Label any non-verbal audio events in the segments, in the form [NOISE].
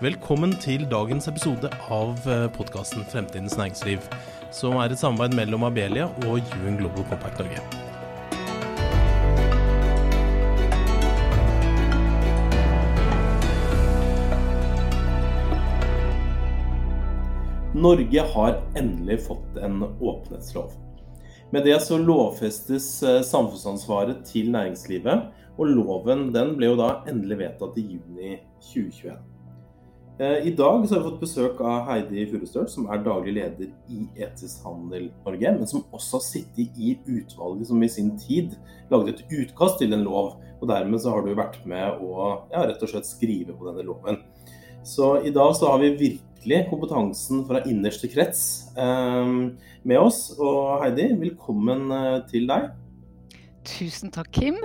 Velkommen til dagens episode av podkasten Fremtidens næringsliv, som er et samarbeid mellom Abelia og UN Global Compact Norge. Norge har endelig fått en åpenhetslov. Med det så lovfestes eh, samfunnsansvaret til næringslivet, og loven den ble jo da endelig vedtatt i juni 2021. Eh, I dag har vi fått besøk av Heidi Furustøl, som er daglig leder i Etisk handel Norge, men som også har sittet i utvalget som i sin tid laget et utkast til en lov. og Dermed så har du vært med å ja, rett og slett skrive på denne loven. Så i dag så har vi virkelig kompetansen fra innerste krets eh, med oss. Og Heidi, velkommen eh, til deg. Tusen takk, Kim.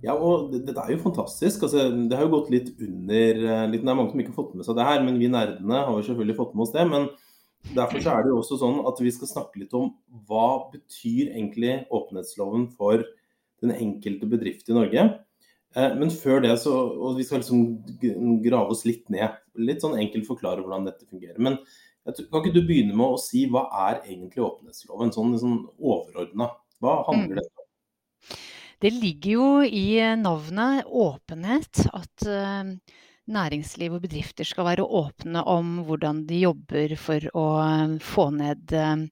Ja, og dette det er jo fantastisk. Altså, det har jo gått litt under eh, litt, Det er mange som ikke har fått med seg det her, men vi nerdene har jo selvfølgelig fått med oss det. Men derfor så er det jo også sånn at vi skal snakke litt om hva betyr egentlig åpenhetsloven for den enkelte bedrift i Norge. Eh, men før det så og Vi skal liksom grave oss litt ned. Litt sånn enkelt forklare hvordan dette fungerer. Men kan ikke du begynne med å si hva er egentlig åpenhetsloven, sånn, sånn overordna? Hva handler det om? Det ligger jo i navnet åpenhet at eh, næringsliv og bedrifter skal være åpne om hvordan de jobber for å eh, få ned eh,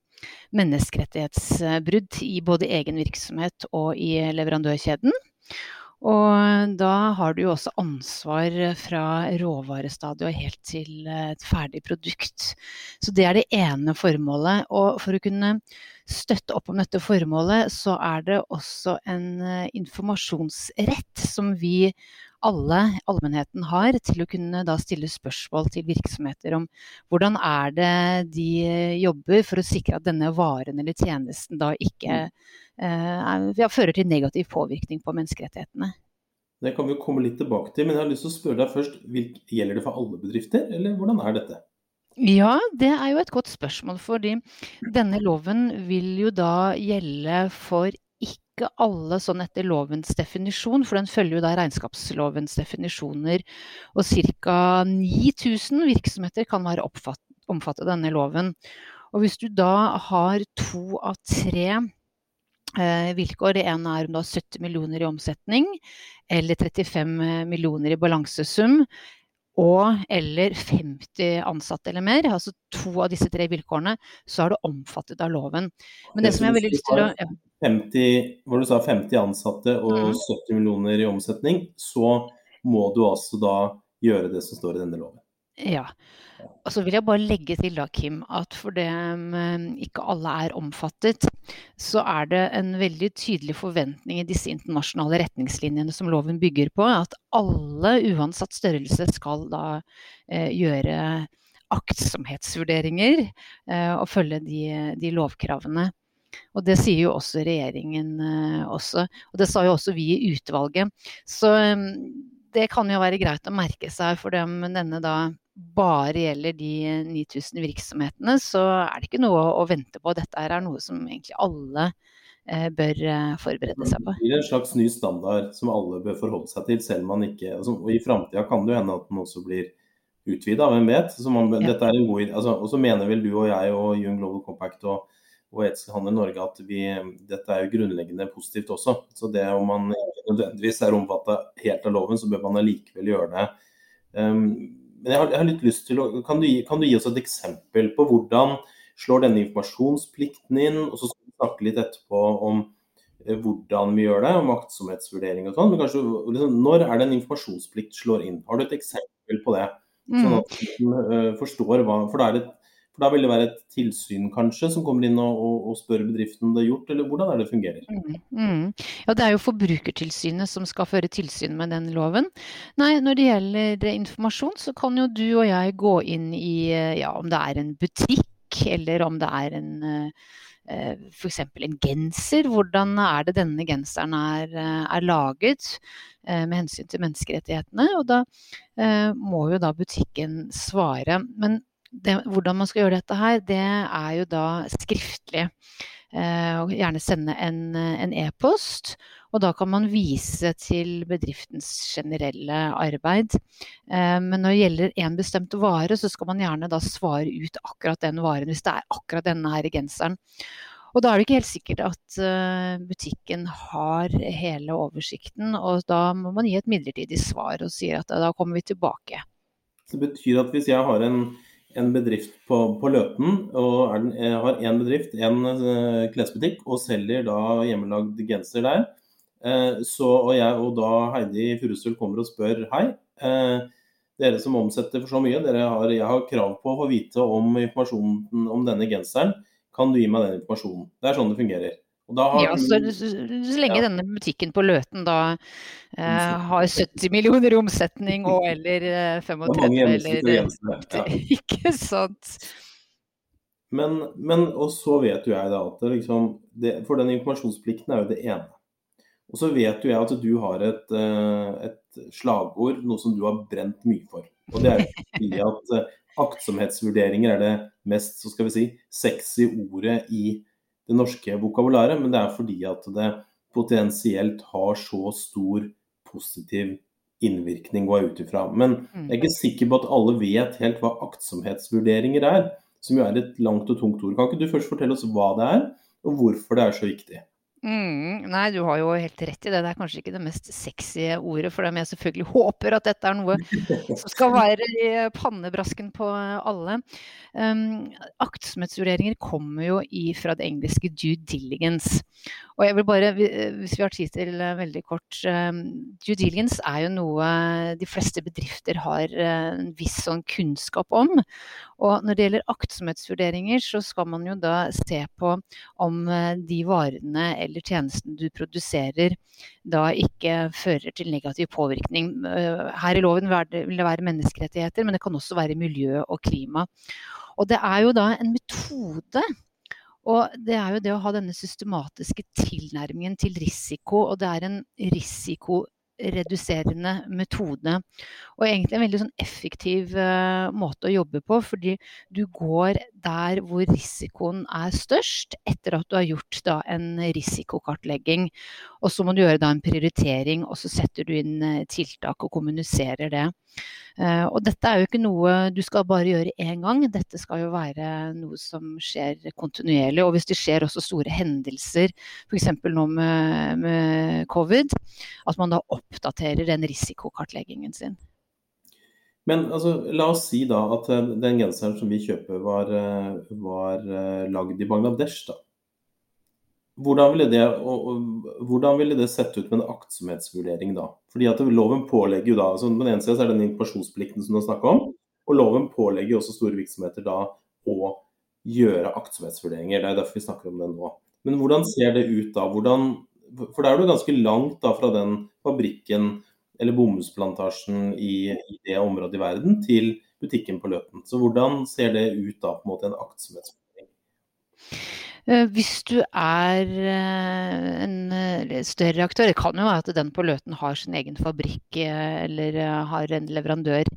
menneskerettighetsbrudd i både egen virksomhet og i leverandørkjeden. Og da har du jo også ansvar fra råvarestadiet og helt til et ferdig produkt. Så det er det ene formålet. Og for å kunne støtte opp om dette formålet, så er det også en eh, informasjonsrett som vi alle, allmennheten, har til å kunne da stille spørsmål til virksomheter om hvordan er det de jobber for å sikre at denne varen eller tjenesten da ikke eh, ja, fører til negativ påvirkning på menneskerettighetene. Det kan vi komme litt tilbake til, men jeg har lyst til å spørre deg først. Gjelder det for alle bedrifter, eller hvordan er dette? Ja, det er jo et godt spørsmål. Fordi denne loven vil jo da gjelde for ikke alle sånn etter lovens definisjon, for den følger jo da regnskapslovens definisjoner. Og ca. 9000 virksomheter kan være omfattet av denne loven. Og hvis du da har to av tre eh, vilkår. Det ene er om du har 70 millioner i omsetning, eller 35 millioner i balansesum, og eller 50 ansatte eller mer, altså to av disse tre vilkårene, så er du omfattet av loven. Men det, det som jeg har veldig lyst til å ja. 50, hvor du sa 50 ansatte og mm. 70 millioner i omsetning, så må du altså da gjøre det som står i denne loven. Ja. Og så vil jeg bare legge til da, Kim, at for det um, ikke alle er omfattet, så er det en veldig tydelig forventning i disse internasjonale retningslinjene som loven bygger på, at alle uansett størrelse skal da eh, gjøre aktsomhetsvurderinger eh, og følge de, de, lovkravene. Og det sier jo også regjeringen eh, også. Og det sa jo også vi i utvalget. Så um, det kan jo være greit å merke seg for dem denne da bare gjelder de 9000 virksomhetene, så er det ikke noe å vente på. Dette er noe som egentlig alle eh, bør eh, forberede seg på. Det blir en slags ny standard som alle bør forholde seg til, selv om man ikke altså, Og i framtida kan det jo hende at den også blir utvida, hvem vet. Så man, ja. dette er en god altså, Og så mener vel du og jeg og Young Global Compact og, og Etisk handel Norge at vi, dette er jo grunnleggende positivt også. Så det om man nødvendigvis er omfatta helt av loven, så bør man allikevel gjøre det. Um, men jeg har, jeg har, litt lyst til å kan du, kan du, gi, oss et eksempel på hvordan slår denne informasjonsplikten inn? Og så skal vi snakke litt etterpå om eh, hvordan vi gjør det, om aktsomhetsvurdering og sånn. Men kanskje, liksom, når er det en informasjonsplikt slår inn? Har du et eksempel på det? Sånn mm. at man uh, forstår hva For da er det for da vil det være et tilsyn kanskje som kommer inn og, og, og spør bedriften om det er gjort, eller hvordan er det fungerer? Mm, mm. Ja, Det er jo Forbrukertilsynet som skal føre tilsyn med den loven. Nei, Når det gjelder informasjon, så kan jo du og jeg gå inn i ja, om det er en butikk, eller om det er en eh, f.eks. en genser. Hvordan er det denne genseren er, er laget eh, med hensyn til menneskerettighetene? Og da eh, må jo da butikken svare. Men det, hvordan man skal gjøre dette her, det er jo da skriftlig. Eh, og gjerne sende en e-post. Og da kan man vise til bedriftens generelle arbeid. Eh, men når det gjelder en bestemt vare, så skal man gjerne da svare ut akkurat den varen, hvis det er akkurat denne her genseren. Og da er det ikke helt sikkert at eh, butikken har hele oversikten, og da må man gi et midlertidig svar og sier at da kommer vi tilbake. Det betyr at hvis jeg har en, en bedrift på, på, Løten, og den, har én bedrift, én uh, klesbutikk, og selger da hjemmelagd genser der, uh, så, og, jeg, og da Heidi Furusul kommer og spør hei, uh, dere som omsetter for så mye, har, jeg har krav på å få vite om informasjonen om denne genseren. Kan du gi meg den informasjonen? Det er sånn det fungerer. Ja, så, så, så lenge ja. denne butikken på Løten da eh, har 70 millioner i omsetning og eller eh, [LAUGHS] 35 eller ja. [LAUGHS] Ikke sant. Men, men, og så vet jo jeg da at det liksom det, For den informasjonsplikten er jo det ene. Og så vet jo jeg at du har et, eh, et slagord, noe som du har brent mye for. Og det er fordi at eh, aktsomhetsvurderinger er det mest så skal vi si, sexy ordet i det norske vokabularet, men det er fordi at det potensielt har så stor positiv innvirkning, går jeg ut ifra. Men jeg er ikke sikker på at alle vet helt hva aktsomhetsvurderinger er, som jo er et langt og tungt ord. Kan ikke du først fortelle oss hva det er, og hvorfor det er så viktig? Mm, nei, du har jo helt rett i det. Det er kanskje ikke det mest sexy ordet for dem. Jeg selvfølgelig håper at dette er noe [LAUGHS] som skal være i pannebrasken på alle. Um, aktsomhetsvurderinger kommer jo fra det engelske due diligence. Og jeg vil bare, hvis vi har tid til uh, veldig kort um, Due diligence er jo noe de fleste bedrifter har uh, en viss sånn kunnskap om. Og når det gjelder aktsomhetsvurderinger, så skal man jo da se på om uh, de varene eller tjenesten du produserer da ikke fører til negativ påvirkning. Her i loven vil det være menneskerettigheter, men det kan også være miljø og klima. Og det er jo da en metode og det er jo det å ha denne systematiske tilnærmingen til risiko, og det er en risiko reduserende metode. Og egentlig en veldig sånn effektiv uh, måte å jobbe på, fordi du går der hvor risikoen er størst, etter at du har gjort da, en risikokartlegging. Og så må du gjøre da en prioritering, og så setter du inn uh, tiltak og kommuniserer det. Uh, og dette er jo ikke noe du skal bare gjøre én gang, dette skal jo være noe som skjer kontinuerlig. Og hvis det skjer også store hendelser, f.eks. nå med, med covid, at man da oppdaterer den risikokartleggingen sin. Men altså, la oss si da at eh, den genseren som vi kjøper var, eh, var eh, lagd i Bangladesh. da. Hvordan ville, det, hvordan ville det sett ut med en aktsomhetsvurdering da? Fordi at Loven pålegger jo da, altså På den ene siden er det den informasjonsplikten som du snakker om, og loven pålegger også store virksomheter da å gjøre aktsomhetsvurderinger. Det er derfor vi snakker om det nå. Men hvordan ser det ut da? Hvordan, for da er du ganske langt da fra den fabrikken eller bomullsplantasjen i, i, det området i verden til butikken på Løten. Så hvordan ser det ut da på en måte en aktsomhetsvurdering? Eh, hvis du er eh, en eh, større aktør, det kan jo være at den på Løten har sin egen fabrikk eller har en leverandør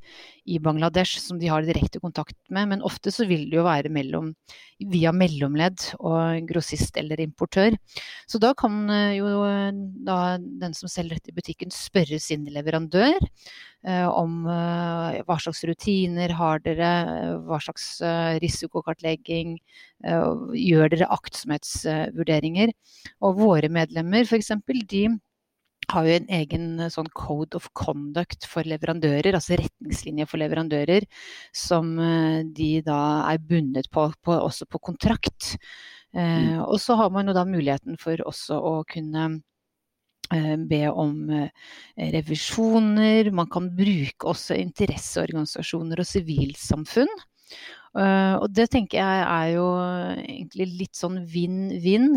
i Bangladesh som de har direkte kontakt med, men ofte så vil det jo være mellom, via mellomledd og grossist eller importør. Så da kan jo da den som selger dette i butikken spørre sin leverandør om eh, hva slags rutiner har dere, hva slags eh, risikokartlegging, gjør dere aktsomhetsvurderinger. Og våre medlemmer f.eks. de har jo en egen sånn code of conduct for leverandører, altså retningslinjer for leverandører, som de da er bundet på, på også på kontrakt. Mm. og så har man jo da muligheten for også å kunne Eh, be om eh, revisjoner. Man kan bruke også interesseorganisasjoner og sivilsamfunn. Uh, og det tenker jeg er jo egentlig litt sånn vinn-vinn.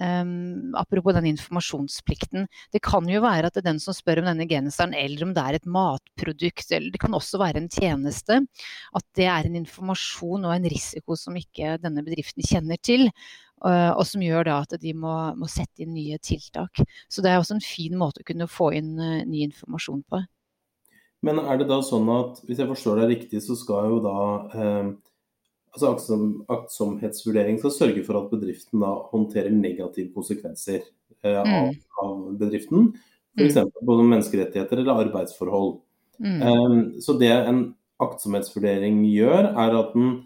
Um, apropos den informasjonsplikten. Det kan jo være at det er den som spør om denne genseren, eller om det er et matprodukt, eller det kan også være en tjeneste, at det er en informasjon og en risiko som ikke denne bedriften kjenner til. Uh, og som gjør da at de må, må, sette inn nye tiltak. Så det er også en fin måte å kunne få inn uh, ny informasjon på. Men er det da sånn at, hvis jeg forstår deg riktig, så skal jo da eh, altså Aktsomhetsvurdering skal sørge for at bedriften da håndterer negative konsekvenser eh, av, Mm. av bedriften. F.eks. Mm. både menneskerettigheter eller arbeidsforhold. Mm. Eh, så det en aktsomhetsvurdering gjør, er at den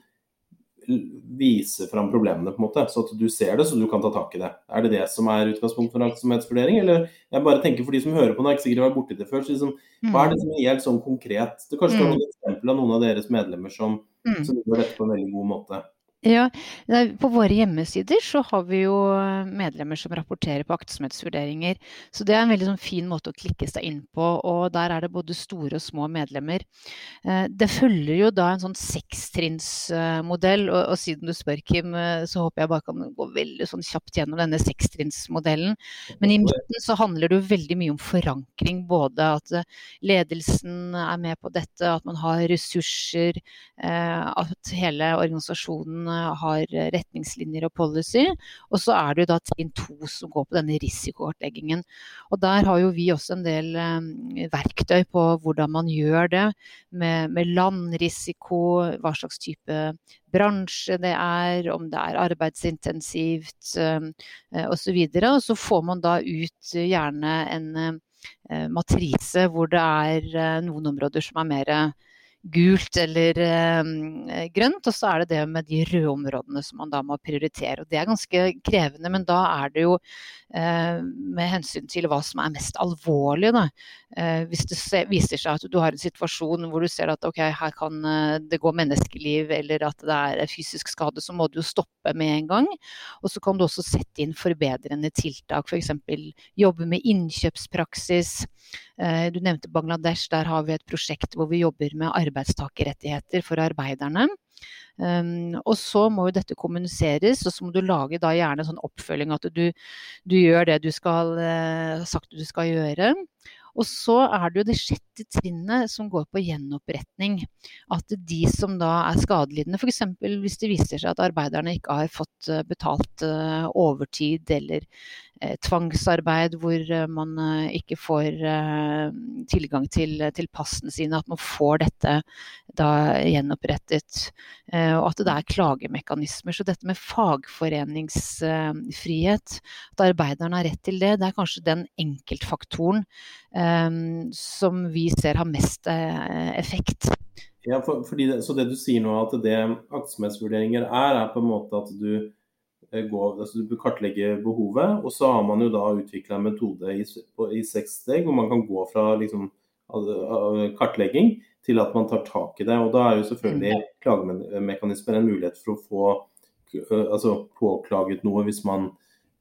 viser fram problemene, på en måte, så at du ser det, så du kan ta tak i det. Er det det som er utgangspunkt for aktsomhetsvurdering? Eller jeg bare tenker for de som hører på, nå har ikke sikkert vært borti det før, så liksom, hva er det som er helt sånn konkret? Det kanskje Mm. noen eksempel av noen av deres medlemmer som, Mm. som gjør dette på en veldig god måte. Ja, På våre hjemmesider så har vi jo eh, medlemmer som rapporterer på aktsomhetsvurderinger. Så det er en veldig sånn fin måte å klikke seg inn på, og der er det både store og små medlemmer. Eh, Det følger jo da en sånn sekstrinnsmodell, og, og siden du spør, Kim, eh, så håper jeg bare kan gå veldig sånn kjapt gjennom denne sekstrinnsmodellen. Men i midten så handler det jo veldig mye om forankring, både at ledelsen er med på dette, at man har ressurser, at hele organisasjonen har retningslinjer og policy. Og så er det jo da trinn to som går på denne risikokartleggingen. Og der har jo vi også en del eh, verktøy på hvordan man gjør det, med, med landrisiko, hva slags type bransje det er, om det er arbeidsintensivt eh, eh, osv. Og så får man da ut eh, gjerne en eh, matrise hvor det er eh, noen områder som er mer gult eller eh, grønt, og så er det det med de røde områdene som man da må prioritere. Og det er ganske krevende, men da er det jo eh, med hensyn til hva som er mest alvorlig. Da. Eh, hvis det se, viser seg at du har en situasjon hvor du ser at ok, her kan eh, det gå menneskeliv, eller at det er fysisk skade, så må du jo stoppe med en gang. Og så kan du også sette inn forbedrende tiltak, f.eks. jobbe med innkjøpspraksis. Eh, Du nevnte Bangladesh, der har vi et prosjekt hvor vi jobber med arbeidstakerrettigheter for arbeiderne. Um, og så må jo dette kommuniseres, og så må du lage da gjerne sånn oppfølging at du, du gjør det du skal uh, sagt du skal gjøre. Og så er det jo det sjette trinnet som går på gjenoppretning. At de som da er skadelidende, f.eks. hvis det viser seg at arbeiderne ikke har fått eh, betalt uh, overtid eller tvangsarbeid hvor man ikke får tilgang til, til, passene sine, at man får dette da gjenopprettet. og at det er klagemekanismer. Så dette med fagforeningsfrihet, at arbeiderne har rett til det, det er kanskje den enkeltfaktoren som vi ser har mest effekt. Ja, for, det, så det du sier nå, at det aktsomhetsvurderinger er, er på en måte at du går, altså du kartlegge behovet, og så har man jo da utvikla en metode i, i, seks steg hvor man kan gå fra liksom, kartlegging til at man tar tak i det. og Da er jo selvfølgelig klagemekanismer en mulighet for å få altså, påklaget noe hvis man,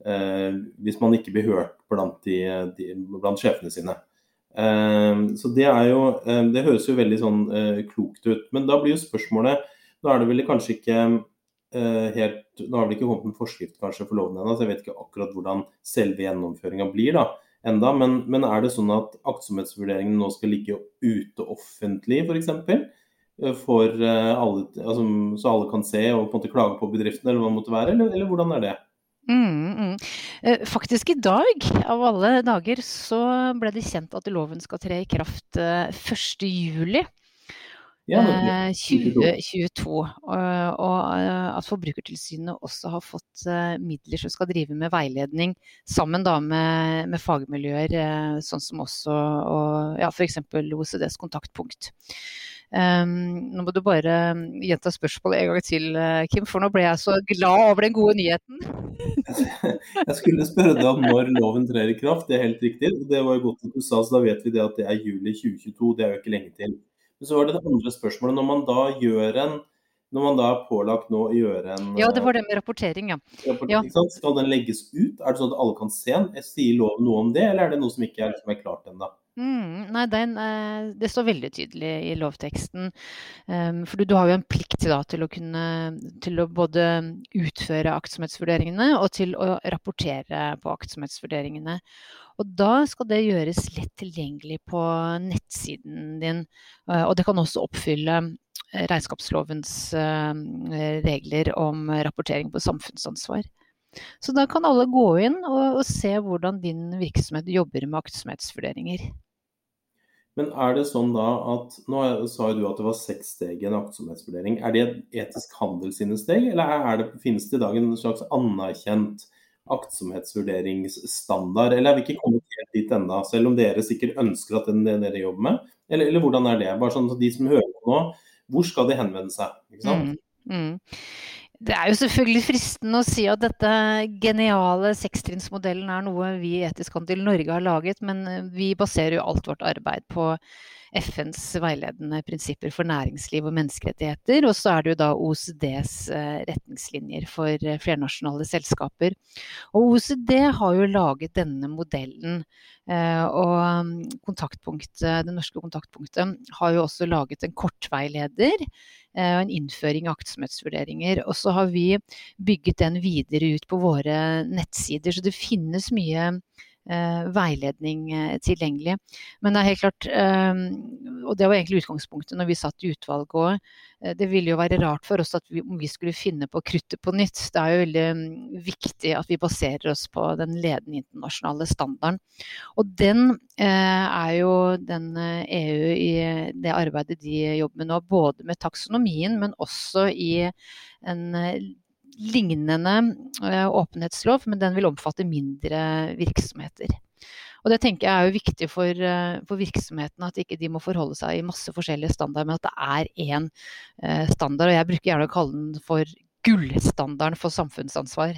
eh, hvis man ikke blir hørt blant, de, de, blant sjefene sine. Eh, så Det er jo, det høres jo veldig sånn eh, klokt ut. Men da blir jo spørsmålet Da er det vel kanskje ikke helt Nå har det ikke kommet en forskrift kanskje for loven ennå, så jeg vet ikke akkurat hvordan selve gjennomføringa blir da, enda, men, men, er det sånn at aktsomhetsvurderingen nå skal ligge ute offentlig f.eks.? For, for alle, altså, så alle kan se og på en måte klage på bedriften, eller hva det måtte være, eller, eller hvordan er det? Mm, mm. Faktisk i dag, av alle dager, så ble det kjent at loven skal tre i kraft 1.7. Ja, eh, 2022. Og, og at Forbrukertilsynet også har fått eh, midler som skal drive med veiledning, sammen da med, med fagmiljøer, eh, sånn som også og, ja, f.eks. OECDs kontaktpunkt. Um, nå må du bare gjenta spørsmålet en gang til, Kim, for nå ble jeg så glad over den gode nyheten. [LAUGHS] jeg skulle spørre deg om når loven trer i kraft, det er helt riktig. Det var jo godt at du sa, så da vet vi det at det er juli 2022. Det er jo ikke lenge til. Men så var det det andre spørsmålet. Når man da gjør en når man da er pålagt nå å gjøre en Ja, det var det med rapportering, ja. Rapportering, ja. Skal den legges ut? Er det sånn at alle kan se den? Sier loven noe om det, eller er det noe som ikke er, som er klart ennå? Mm, nei, den, det står veldig tydelig i lovteksten. Um, for du, du, har jo en plikt da, til å kunne til å både utføre aktsomhetsvurderingene og til å rapportere på aktsomhetsvurderingene. Og da skal det gjøres lett tilgjengelig på nettsiden din. Og det kan også oppfylle regnskapslovens regler om rapportering på samfunnsansvar. Så da kan alle gå inn og, og se hvordan din virksomhet jobber med aktsomhetsvurderinger. Men er det sånn da at Nå sa jo du at det var seks steg i en aktsomhetsvurdering. Er det et etisk handel sine steg, eller er det, finnes det i dag en slags anerkjent aktsomhetsvurderingsstandard? Eller er vi ikke kommet helt dit ennå, selv om dere sikkert ønsker at den dere jobber med? Eller, eller, hvordan er det? Bare sånn at de som hører på nå, hvor skal de henvende seg? Ikke sant? Mm, mm. Det er jo selvfølgelig fristende å si at dette geniale sekstrinnsmodellen er noe vi i Etisk handel Norge har laget, men vi baserer jo alt vårt arbeid på FNs veiledende prinsipper for næringsliv og menneskerettigheter. Og så er det jo da OECDs eh, retningslinjer for eh, flernasjonale selskaper. Og OECD har jo laget denne modellen. Eh, og mm, kontaktpunktet, det norske kontaktpunktet har jo også laget en kortveileder og en innføring av aktsomhetsvurderinger. Og så har vi bygget den videre ut på våre nettsider. Så det finnes mye veiledning eh, tilgjengelig. Men det er helt klart, eh, og det var egentlig utgangspunktet når vi satt i utvalget òg, det ville jo være rart for oss at vi, om vi skulle finne på kruttet på nytt. Det er jo veldig mm, viktig at vi baserer oss på den ledende internasjonale standarden. Og den er jo den EU i det arbeidet de jobber med nå, både med taksonomien, men også i en lignende eh, åpenhetslov, men den vil omfatte mindre virksomheter. Og Det tenker jeg er jo viktig for, eh, for virksomhetene, at ikke de må forholde seg i masse forskjellige standarder, men at det er én eh, standard. og Jeg bruker gjerne å kalle den for gullstandarden for samfunnsansvar.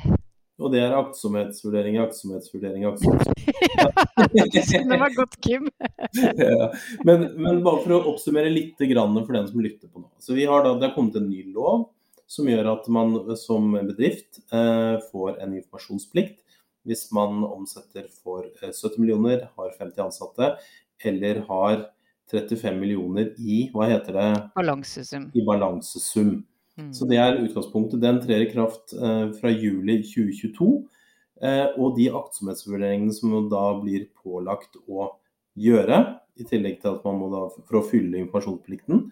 Og det er aktsomhetsvurdering, aktsomhetsvurdering, aktsomhetsvurdering. [LAUGHS] det var godt, Kim. [LAUGHS] ja. men, men, bare for å oppsummere litt for den som lytter på nå. Så vi har da, Det har kommet en ny lov som gjør at man som bedrift eh, får en informasjonsplikt hvis man omsetter for 70 eh, millioner, har 50 ansatte eller har 35 millioner i hva heter det? Balansesum. I balansesum. Mm. Så Det er utgangspunktet. Den trer i kraft eh, fra juli 2022. Eh, og de aktsomhetsvurderingene som da blir pålagt å gjøre, i tillegg til at man må da for å fylle informasjonsplikten,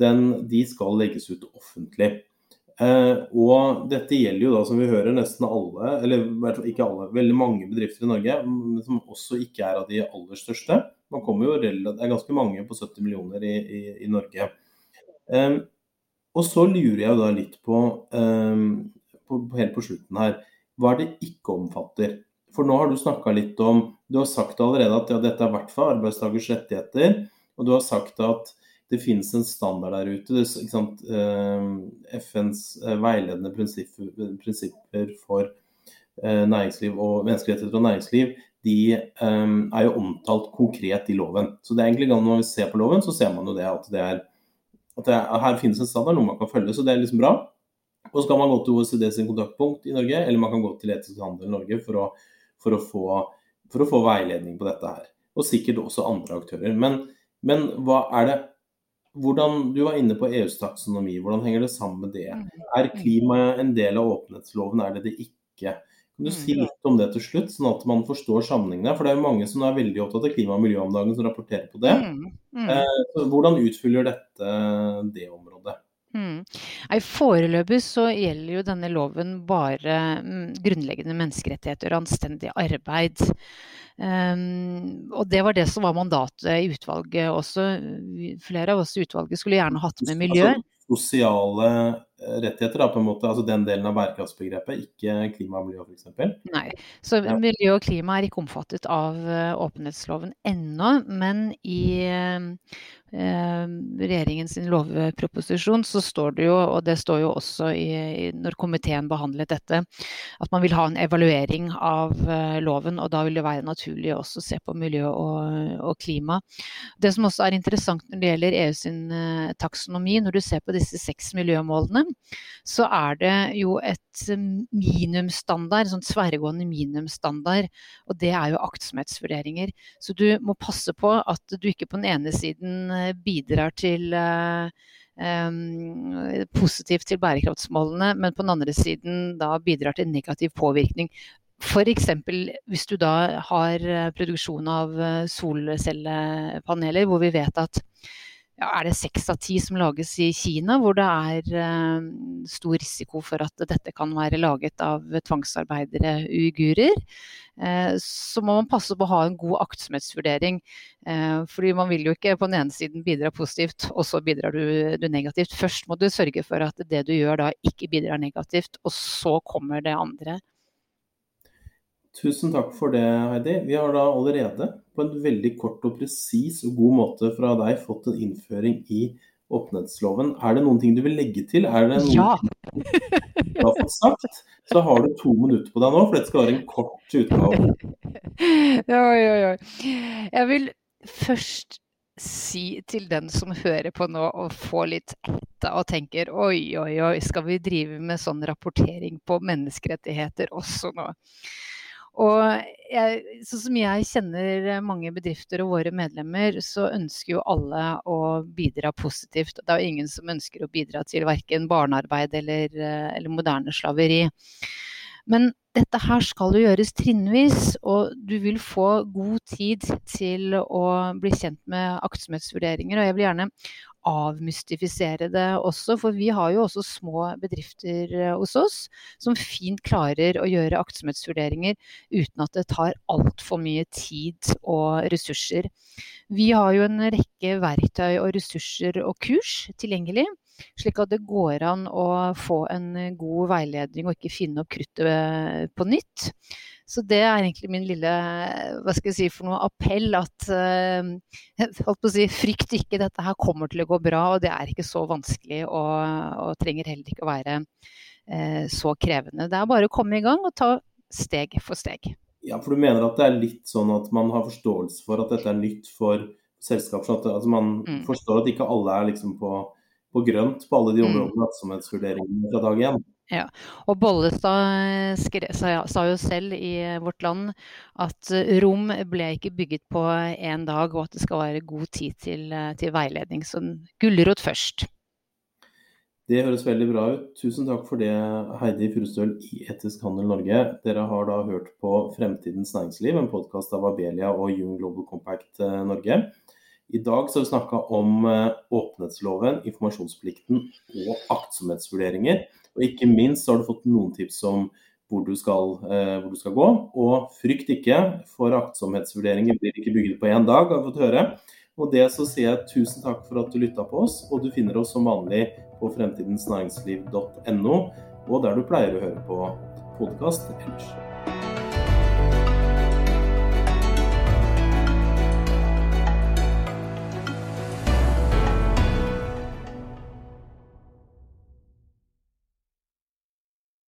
den, de skal legges ut offentlig. Eh, og dette gjelder jo da, som vi hører, nesten alle, eller ikke alle, veldig mange bedrifter i Norge som også ikke er av de aller største. Man kommer jo Det er ganske mange på 70 millioner i, i, i Norge. Eh, og så lurer jeg da litt på, eh, på, helt på slutten her, hva er det ikke omfatter? For nå har du snakka litt om Du har sagt allerede at ja, dette er i hvert fall arbeidstakers rettigheter. Og du har sagt at det finnes en standard der ute. Det, eh, FNs eh, veiledende prinsipper, prinsipper for eh, næringsliv og menneskerettigheter og næringsliv de er jo omtalt konkret i loven. Så det er egentlig Når man ser på loven, så ser man jo det at, det er, at det er, her finnes en standard, noe man kan følge. Så det er liksom bra. Og så kan man gå til OECD sin kontaktpunkt i Norge, eller man kan gå til Etisk handel Norge for å, for å, få, for å få veiledning på dette her. Og sikkert også andre aktører. Men, men hva er det hvordan, Du var inne på EUs taksonomi. Hvordan henger det sammen med det? Mm. Er klima en del av åpenhetsloven, er det det ikke? Kan du si mm. litt om det til slutt, sånn at man forstår sammenhengene? For det er jo mange som er veldig opptatt av klima og miljø om dagen, som rapporterer på det. Mm. Eh, hvordan utfyller dette det området? Mm. Foreløpig så gjelder jo denne loven bare grunnleggende menneskerettigheter og anstendig arbeid. Um, og det var det som var mandatet i utvalget også. Flere av oss i utvalget skulle gjerne hatt med miljø. Altså, sosiale eh, rettigheter, da, på en måte, altså den delen av bærekraftsbegrepet, ikke klima og miljø f.eks.? Nei, så ja. miljø og klima er ikke omfattet av uh, åpenhetsloven ennå. Men i uh, regjeringens lovproposisjon så står det jo, og det står jo også i, når komiteen behandlet dette, at man vil ha en evaluering av uh, loven. Og da vil det være naturlig også å se på miljø og, og, klima. Det som også er interessant når det gjelder EU sin taksonomi, når du ser på disse seks miljømålene, så er det jo et minimumsstandard, sånn tverrgående minimumsstandard, og det er jo aktsomhetsvurderinger. Så du må passe på at du ikke på den ene siden eh, bidrar til Um, positivt til bærekraftsmålene, men på den andre siden da bidrar til negativ påvirkning. F.eks. hvis du da har produksjon av solcellepaneler, hvor vi vet at ja, er det seks av ti som lages i Kina, hvor det er eh, stor risiko for at dette kan være laget av tvangsarbeidere uigurer. Eh, så må man passe på å ha en god aktsomhetsvurdering. Eh, fordi man vil jo ikke på den ene siden bidra positivt, og så bidrar du, du, negativt. Først må du sørge for at det du gjør da ikke bidrar negativt, og så kommer det andre. Tusen takk for det, Heidi. Vi har da allerede på en veldig kort og presis og god måte fra deg fått en innføring i åpenhetsloven. Er det noen ting du vil legge til? Er det noen ja. du har fått sagt? Så har du to minutter på deg nå, for dette skal være en kort utgave. [LAUGHS] Oi, oi, oi. Jeg vil først si til den som hører på nå og får litt etta og tenker oi, oi, oi, skal vi drive med sånn rapportering på menneskerettigheter også nå? Og sånn som jeg kjenner mange bedrifter og våre medlemmer, så ønsker jo alle å bidra positivt. Det er jo ingen som ønsker å bidra til verken barnearbeid eller, eller moderne slaveri. Men dette her skal jo gjøres trinnvis, og du vil få god tid til å bli kjent med aktsomhetsvurderinger. Og jeg vil gjerne avmystifisere det også. For vi har jo også små bedrifter eh, hos oss som fint klarer å gjøre aktsomhetsvurderinger uten at det tar altfor mye tid og ressurser. Vi har jo en rekke verktøy og ressurser og kurs tilgjengelig. Slik at det går an å få en god veiledning og ikke finne opp kruttet eh, på nytt. Så det er egentlig min lille hva skal jeg si for noe appell at uh, [LAUGHS] holdt på å si, frykt ikke, dette her kommer til å gå bra. Og det er ikke så vanskelig og, og trenger heller ikke å være uh, så krevende. Det er bare å komme i gang og ta steg for steg. Ja, for du mener at det er litt sånn at man har forståelse for at dette er nytt for selskap, sånn at altså man mm. forstår at ikke alle er liksom på, på grønt på alle de mm. områdene, mm. aktsomhetsvurderingene fra dag én? Ja, og Bollestad sa, sa, jo selv i Vårt Land at rom ble ikke bygget på én dag, og at det skal være god tid til, til veiledning. Så gulrot først. Det høres veldig bra ut. Tusen takk for det, Heidi Furustøl i Etisk handel Norge. Dere har da hørt på Fremtidens næringsliv, en podkast av Abelia og Young Global Compact eh, Norge. I dag så har vi snakka om eh, åpenhetsloven, informasjonsplikten og aktsomhetsvurderinger. Og ikke minst så har du fått noen tips om hvor du skal, eh, hvor du skal gå. Og frykt ikke, for aktsomhetsvurderinger blir ikke bygget på én dag, har vi fått høre. Og det så sier jeg tusen takk for at du lytta på oss, og du finner oss som vanlig på fremtidensnæringsliv.no, og der du pleier å høre på podkast ellers.